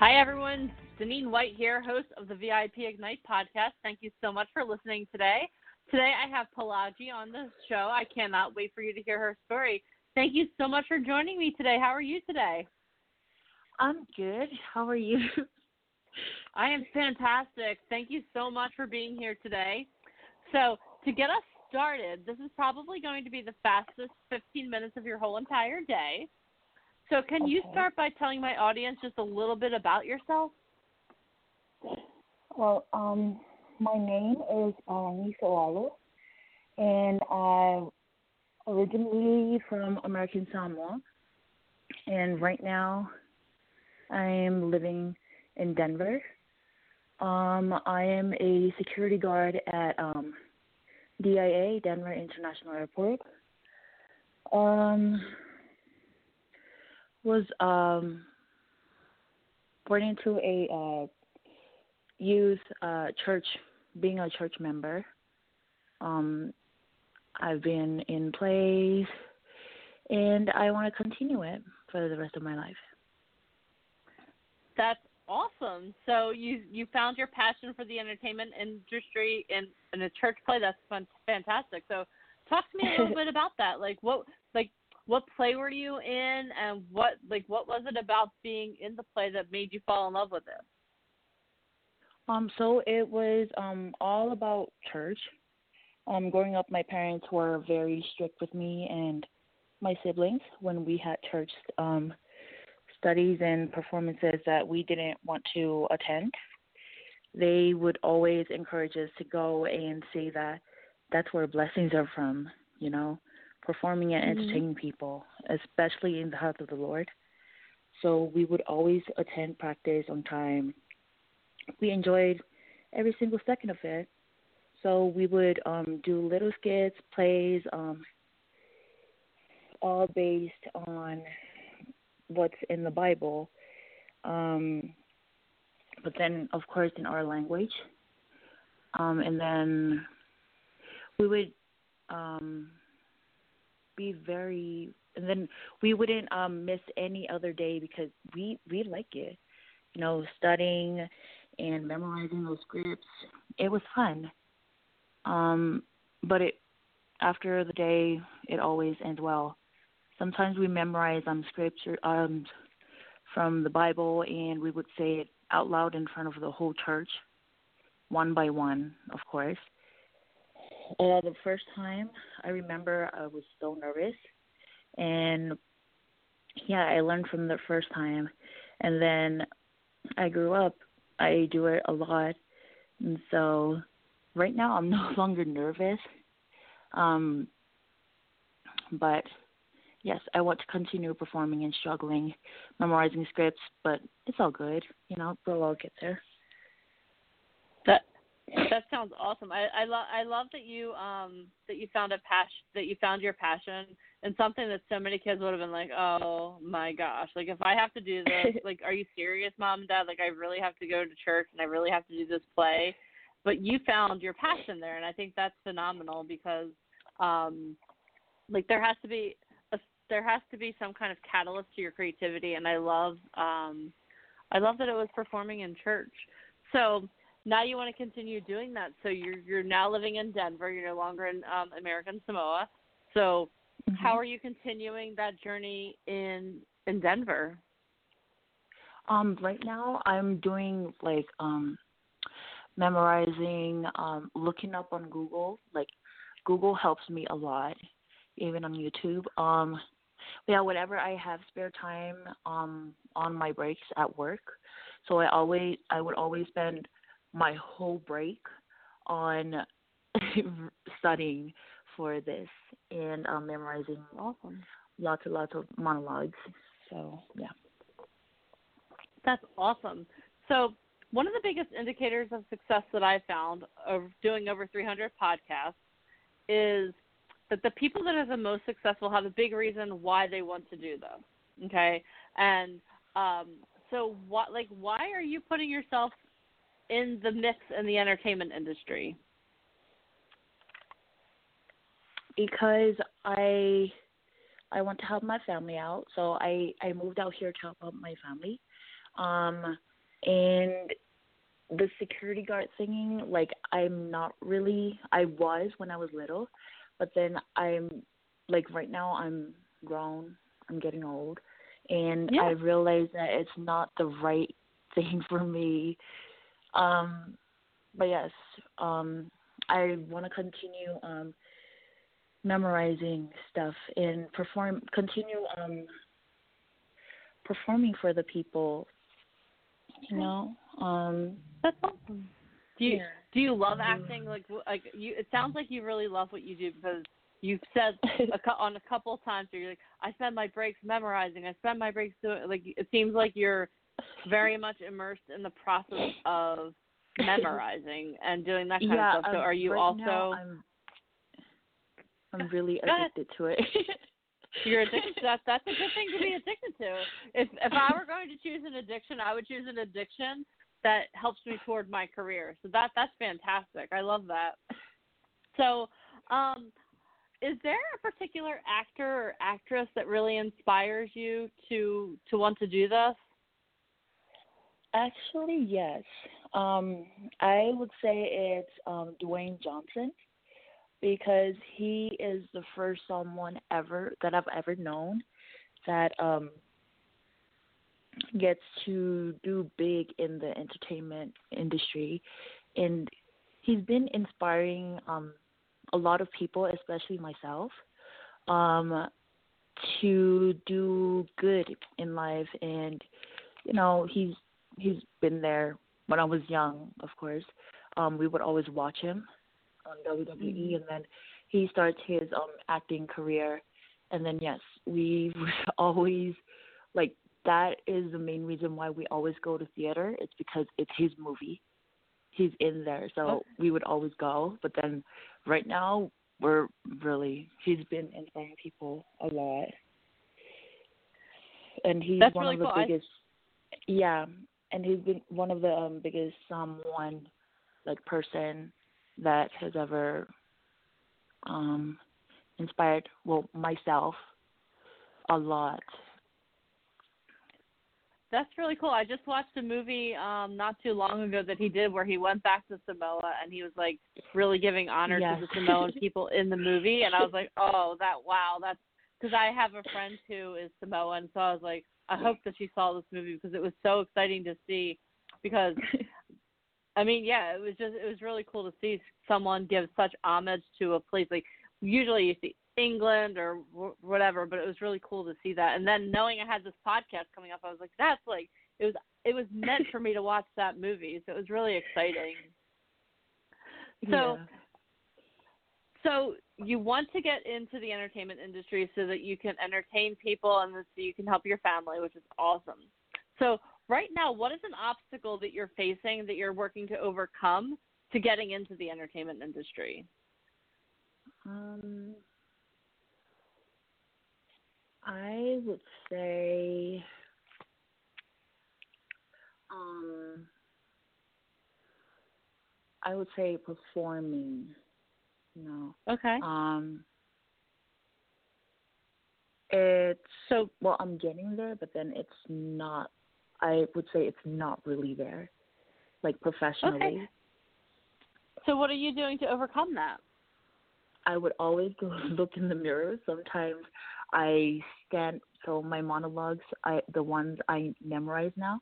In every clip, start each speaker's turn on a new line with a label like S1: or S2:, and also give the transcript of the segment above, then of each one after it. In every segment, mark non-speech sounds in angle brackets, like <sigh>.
S1: Hi, everyone. Deneen White here, host of the VIP Ignite podcast. Thank you so much for listening today. Today I have Pelagie on the show. I cannot wait for you to hear her story. Thank you so much for joining me today. How are you today?
S2: I'm good. How are you? <laughs>
S1: I am fantastic. Thank you so much for being here today. So, to get us started, this is probably going to be the fastest 15 minutes of your whole entire day. So, can
S2: okay.
S1: you start by telling my audience just a little bit about yourself?
S2: Well, um, my name is Alani Solalo, and I'm originally from American Samoa, and right now I am living in Denver. Um, I am a security guard at um, DIA, Denver International Airport. Um, was um, born into a uh, youth uh, church, being a church member. Um, I've been in plays, and I want to continue it for the rest of my life.
S1: That's awesome. So you you found your passion for the entertainment industry in in a church play. That's fun, fantastic. So talk to me a little <laughs> bit about that. Like what what play were you in, and what like what was it about being in the play that made you fall in love with it?
S2: Um, so it was um all about church. Um, growing up, my parents were very strict with me and my siblings when we had church um studies and performances that we didn't want to attend. They would always encourage us to go and say that that's where blessings are from, you know, performing and
S1: Mhm.
S2: entertaining people, especially in the house of the Lord. So we would always attend practice on time we enjoyed every single second of it. So we would um, do little skits, plays, um, all based on what's in the Bible. Um, but then, of course, in our language. Um, and then we would um, be very, and then we wouldn't um, miss any other day because we we like it. You know, studying and memorizing those scripts. It was fun. Um, but it after the day, it always ends well. Sometimes we memorize um scripture um from the Bible, and we would say it out loud in front of the whole church, one by one, of course. Uh, the first time, I remember I was so nervous, and yeah, I learned from the first time, and then I grew up I do it a lot. And so right now I'm <laughs> no longer nervous. Um but yes, I want to continue performing and struggling, memorizing scripts, but it's all good. You know, we'll all get there.
S1: That sounds awesome. I I love I love that you um that you found a passion that you found your passion and something that so many kids would have been like, oh my gosh, like if I have to do <laughs> this, like, are you serious, mom and dad? Like, I really have to go to church and I really have to do this play. But you found your passion there, and I think that's phenomenal because, um, like, there has to be a, there has to be some kind of catalyst to your creativity, and I love, um, I love that it was performing in church. So now you want to continue doing that. So you're you're now living in Denver. You're no longer in um, American Samoa. So
S2: Mm-hmm.
S1: how are you continuing that journey in in Denver?
S2: Um, right now I'm doing like um memorizing, um, looking up on Google. Like Google helps me a lot, even on YouTube. Um yeah, whenever I have spare time um on my breaks at work. So I always I would always spend my whole break on <laughs> studying for this and um, memorizing
S1: Awesome.
S2: lots and lots of monologues. So yeah.
S1: That's awesome. So, one of the biggest indicators of success that I've found of doing over 300 podcasts is that the people that are the most successful have a big reason why they want to do them. Okay, and um, so what, like, why are you putting yourself in the mix in the entertainment industry?
S2: Because I I want to help my family out, so I I moved out here to help out my family, um, and the security guard singing like I'm not really I was when I was little, but then I'm like right now I'm grown, I'm getting old, and
S1: yeah.
S2: I realized that it's not the right <laughs> thing for me. Um, but yes, um, I want to continue um memorizing stuff and perform continue um performing for the people you know? Um
S1: that's awesome do you
S2: yeah.
S1: do you love acting? Like like you it sounds like you really love what you do because you've said a, on a couple of times you're like i spend my breaks memorizing. I spend my breaks doing like it seems like you're very much immersed in the process of memorizing and doing that kind
S2: yeah,
S1: of stuff so
S2: um,
S1: are you
S2: right
S1: also
S2: I'm I'm really addicted to it. <laughs>
S1: You're addicted. That's that's a good thing to be addicted to. If if I were going to choose an addiction, I would choose an addiction that helps me toward my career. So that that's fantastic. I love that. So, um, is there a particular actor or actress that really inspires you to to want to do this?
S2: Actually, yes. Um, I would say it's um, Dwayne Johnson because he is the first someone ever that I've ever known that um gets to do big in the entertainment industry and he's been inspiring um a lot of people especially myself um to do good in life and you know he's he's been there when I was young of course um we would always watch him on WWE,
S1: Mm-hmm.
S2: and then he starts his um acting career, and then yes, we <laughs> would always like that is the main reason why we always go to theater. It's because it's his movie. He's in there, so
S1: Okay.
S2: we would always go. But then, right now, we're really he's been inspiring people a lot, and he's
S1: That's
S2: one
S1: really
S2: of the
S1: cool. I-
S2: biggest. Yeah, and he's been one of the um, biggest someone like person that has ever um inspired well myself a lot.
S1: That's really cool. I just watched a movie um not too long ago that he did where he went back to Samoa and he was like really giving honor
S2: Yes.
S1: to the Samoan <laughs> people in the movie and I was like, "Oh, that wow, that's because I have a friend who is Samoan, so I was like, I hope that she saw this movie because it was so exciting to see because <laughs> I mean, yeah, it was just it was really cool to see someone give such homage to a place like usually you see England or wh- whatever, but it was really cool to see that. And then knowing I had this podcast coming up, I was like, that's like it was it was meant for me to watch that movie, so it was really exciting. So
S2: yeah.
S1: so you want to get into the entertainment industry so that you can entertain people and so you can help your family, which is awesome. So right now, what is an obstacle that you're facing that you're working to overcome to getting into the entertainment industry?
S2: Um I would say um I would say performing. No.
S1: Okay.
S2: Um it's
S1: So
S2: well I'm getting there but then it's not I would say it's not really there. Like professionally. Okay.
S1: so what are you doing to overcome that?
S2: I would always go <laughs> look in the mirror. Sometimes I stand so my monologues I the ones I memorize now.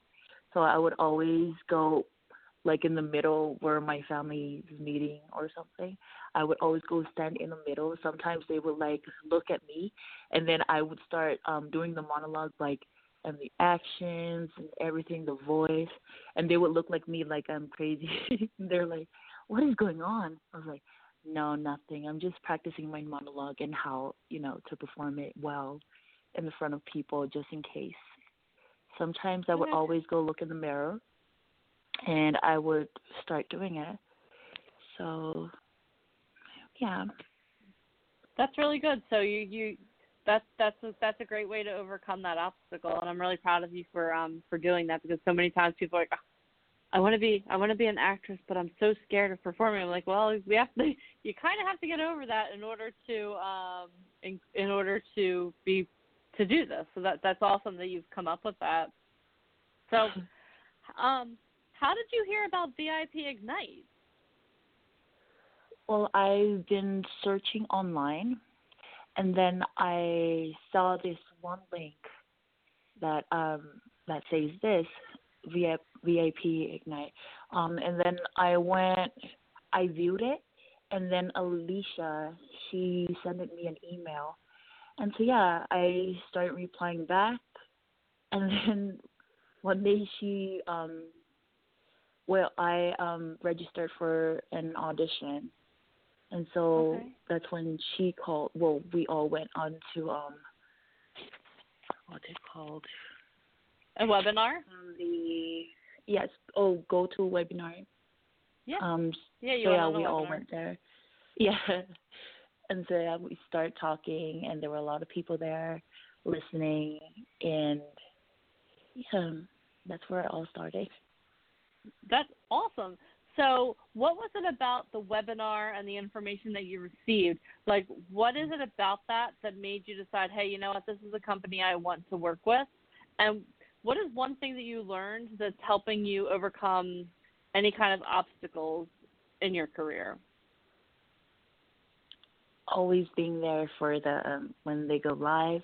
S2: So I would always go like in the middle where my family is meeting or something. I would always go stand in the middle. Sometimes they would like look at me and then I would start um doing the monologue like and the actions and everything, the voice and they would look like me like I'm crazy. <laughs> They're like, What is going on? I was like, no, nothing. I'm just practicing my monologue and how, you know, to perform it well in the front of people just in case. sometimes I would always go look in the mirror and I would start doing it. So yeah.
S1: That's really good. So you you that's that's a, that's a great way to overcome that obstacle, and I'm really proud of you for um for doing that because so many times people are like, "Ah, I want to be I want to be an actress, but I'm so scared of performing. I'm like, well, we have to <laughs> you kind of have to get over that in order to um in in order to be to do this. So that that's awesome that you've come up with that. So, <laughs> um, how did you hear about VIP Ignite?
S2: Well, I've been searching online and then I saw this one link that um that says this VIP Ignite. Um and then I went I viewed it and then Alicia she sent me an email. And so yeah, I started replying back and <laughs> then one day she um well I um registered for an audition and so
S1: Okay.
S2: that's when she called well we all went on to um what's it called
S1: A webinar?
S2: um, the yes oh go to webinar
S1: Yeah.
S2: um
S1: yeah, you
S2: so yeah we all
S1: webinar.
S2: went there <laughs> yeah and so yeah we started talking and there were a lot of people there listening and yeah that's where it all started
S1: That's awesome. So, what was it about the webinar and the information that you received? Like, what is it about that that made you decide, hey, you know what, this is a company I want to work with? And what is one thing that you learned that's helping you overcome any kind of obstacles in your career?
S2: always being there for the um, when they go live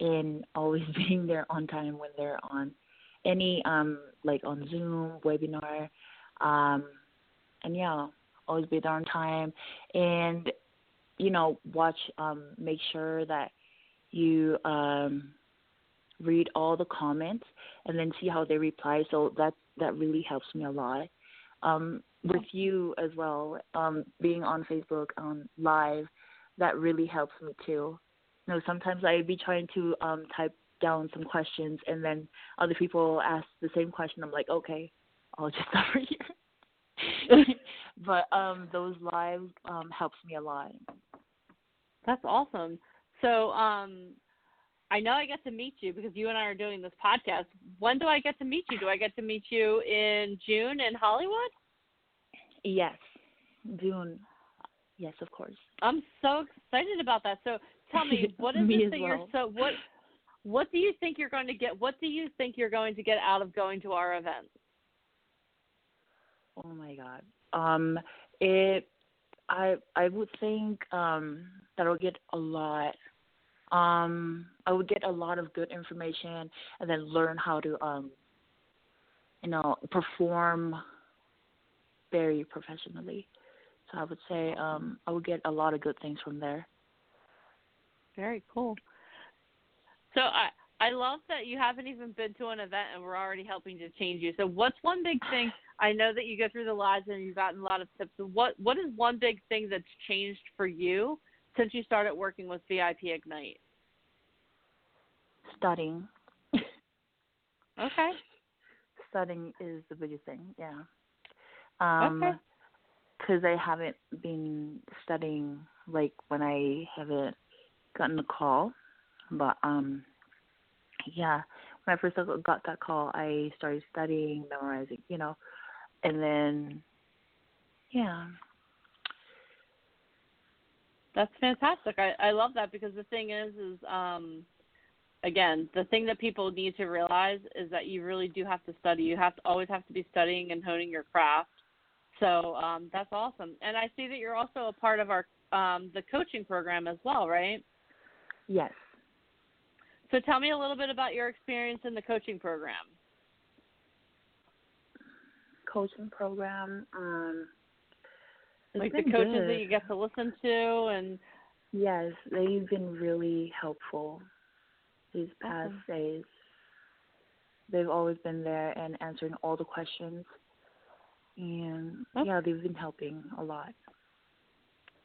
S2: and always <laughs> being there on time when they're on any um like on Zoom webinar um and yeah always be there on time. And you know watch um make sure that you um read all the comments and then see how they reply. So that that really helps me a lot. Um with you as well um being on Facebook on live that really helps me too. You know, sometimes I'd be trying to um type down some questions and then other people ask the same question. I'm like, okay, I'll just <laughs> stop right here. <laughs> but um those live um helps me a lot.
S1: That's awesome. So, um, I know I get to meet you because you and I are doing this podcast. When do I get to meet you? Do I get to meet you in June in Hollywood?
S2: Yes. June. Yes, of course.
S1: I'm so excited about that. So tell me, <laughs> what is it that
S2: well.
S1: you're so what what do you think you're going to get what do you think you're going to get out of going to our event?
S2: Oh my god. Um it I I would think um that I'll get a lot um I would get a lot of good information and then learn how to um you know perform very professionally. So I would say um I would get a lot of good things from there.
S1: Very cool. So I I love that you haven't even been to an event and we're already helping to change you. So what's one big thing? <sighs> I know that you go through the lives and you've gotten a lot of tips. So what what is one big thing that's changed for you since you started working with VIP Ignite?
S2: Studying. <laughs>
S1: Okay.
S2: Studying is the biggest thing, yeah. Um
S1: Okay.
S2: because I haven't been studying like when I haven't gotten a call. But um yeah, when I first got that call, I started studying, memorizing, you know, and then yeah,
S1: That's fantastic. I, I love that because the thing is is um again, the thing that people need to realize is that you really do have to study. You have to always have to be studying and honing your craft. So um that's awesome. And I see that you're also a part of our um the coaching program as well, right?
S2: yes.
S1: So tell me a little bit about your experience in the coaching program.
S2: Coaching program, um
S1: like the coaches
S2: good.
S1: that you get to listen to and
S2: Yes, they've been really helpful these past
S1: Awesome.
S2: days. They've always been there and answering all the questions. And
S1: Oh.
S2: yeah, they've been helping a lot.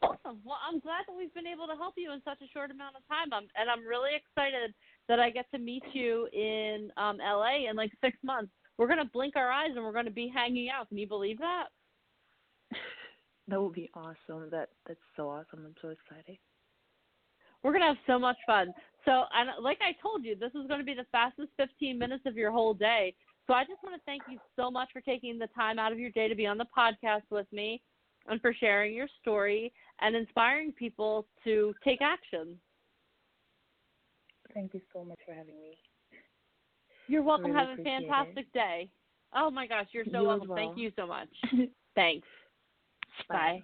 S1: Awesome. Well, I'm glad that we've been able to help you in such a short amount of time. I'm, and I'm really excited that I get to meet you in um LA in like six months. We're gonna blink our eyes and we're gonna be hanging out. Can you believe that? <laughs>
S2: That would be awesome. That that's so awesome. I'm so excited.
S1: We're gonna have so much fun. So, and like I told you, this is going to be the fastest 15 minutes of your whole day. So, I just want to thank you so much for taking the time out of your day to be on the podcast with me, and for sharing your story and inspiring people to take action.
S2: Thank you so much for having me.
S1: You're welcome.
S2: Really
S1: have a fantastic
S2: it.
S1: day. Oh my gosh, you're so
S2: You
S1: welcome.
S2: well.
S1: Thank you so much. <laughs> Thanks. Bye.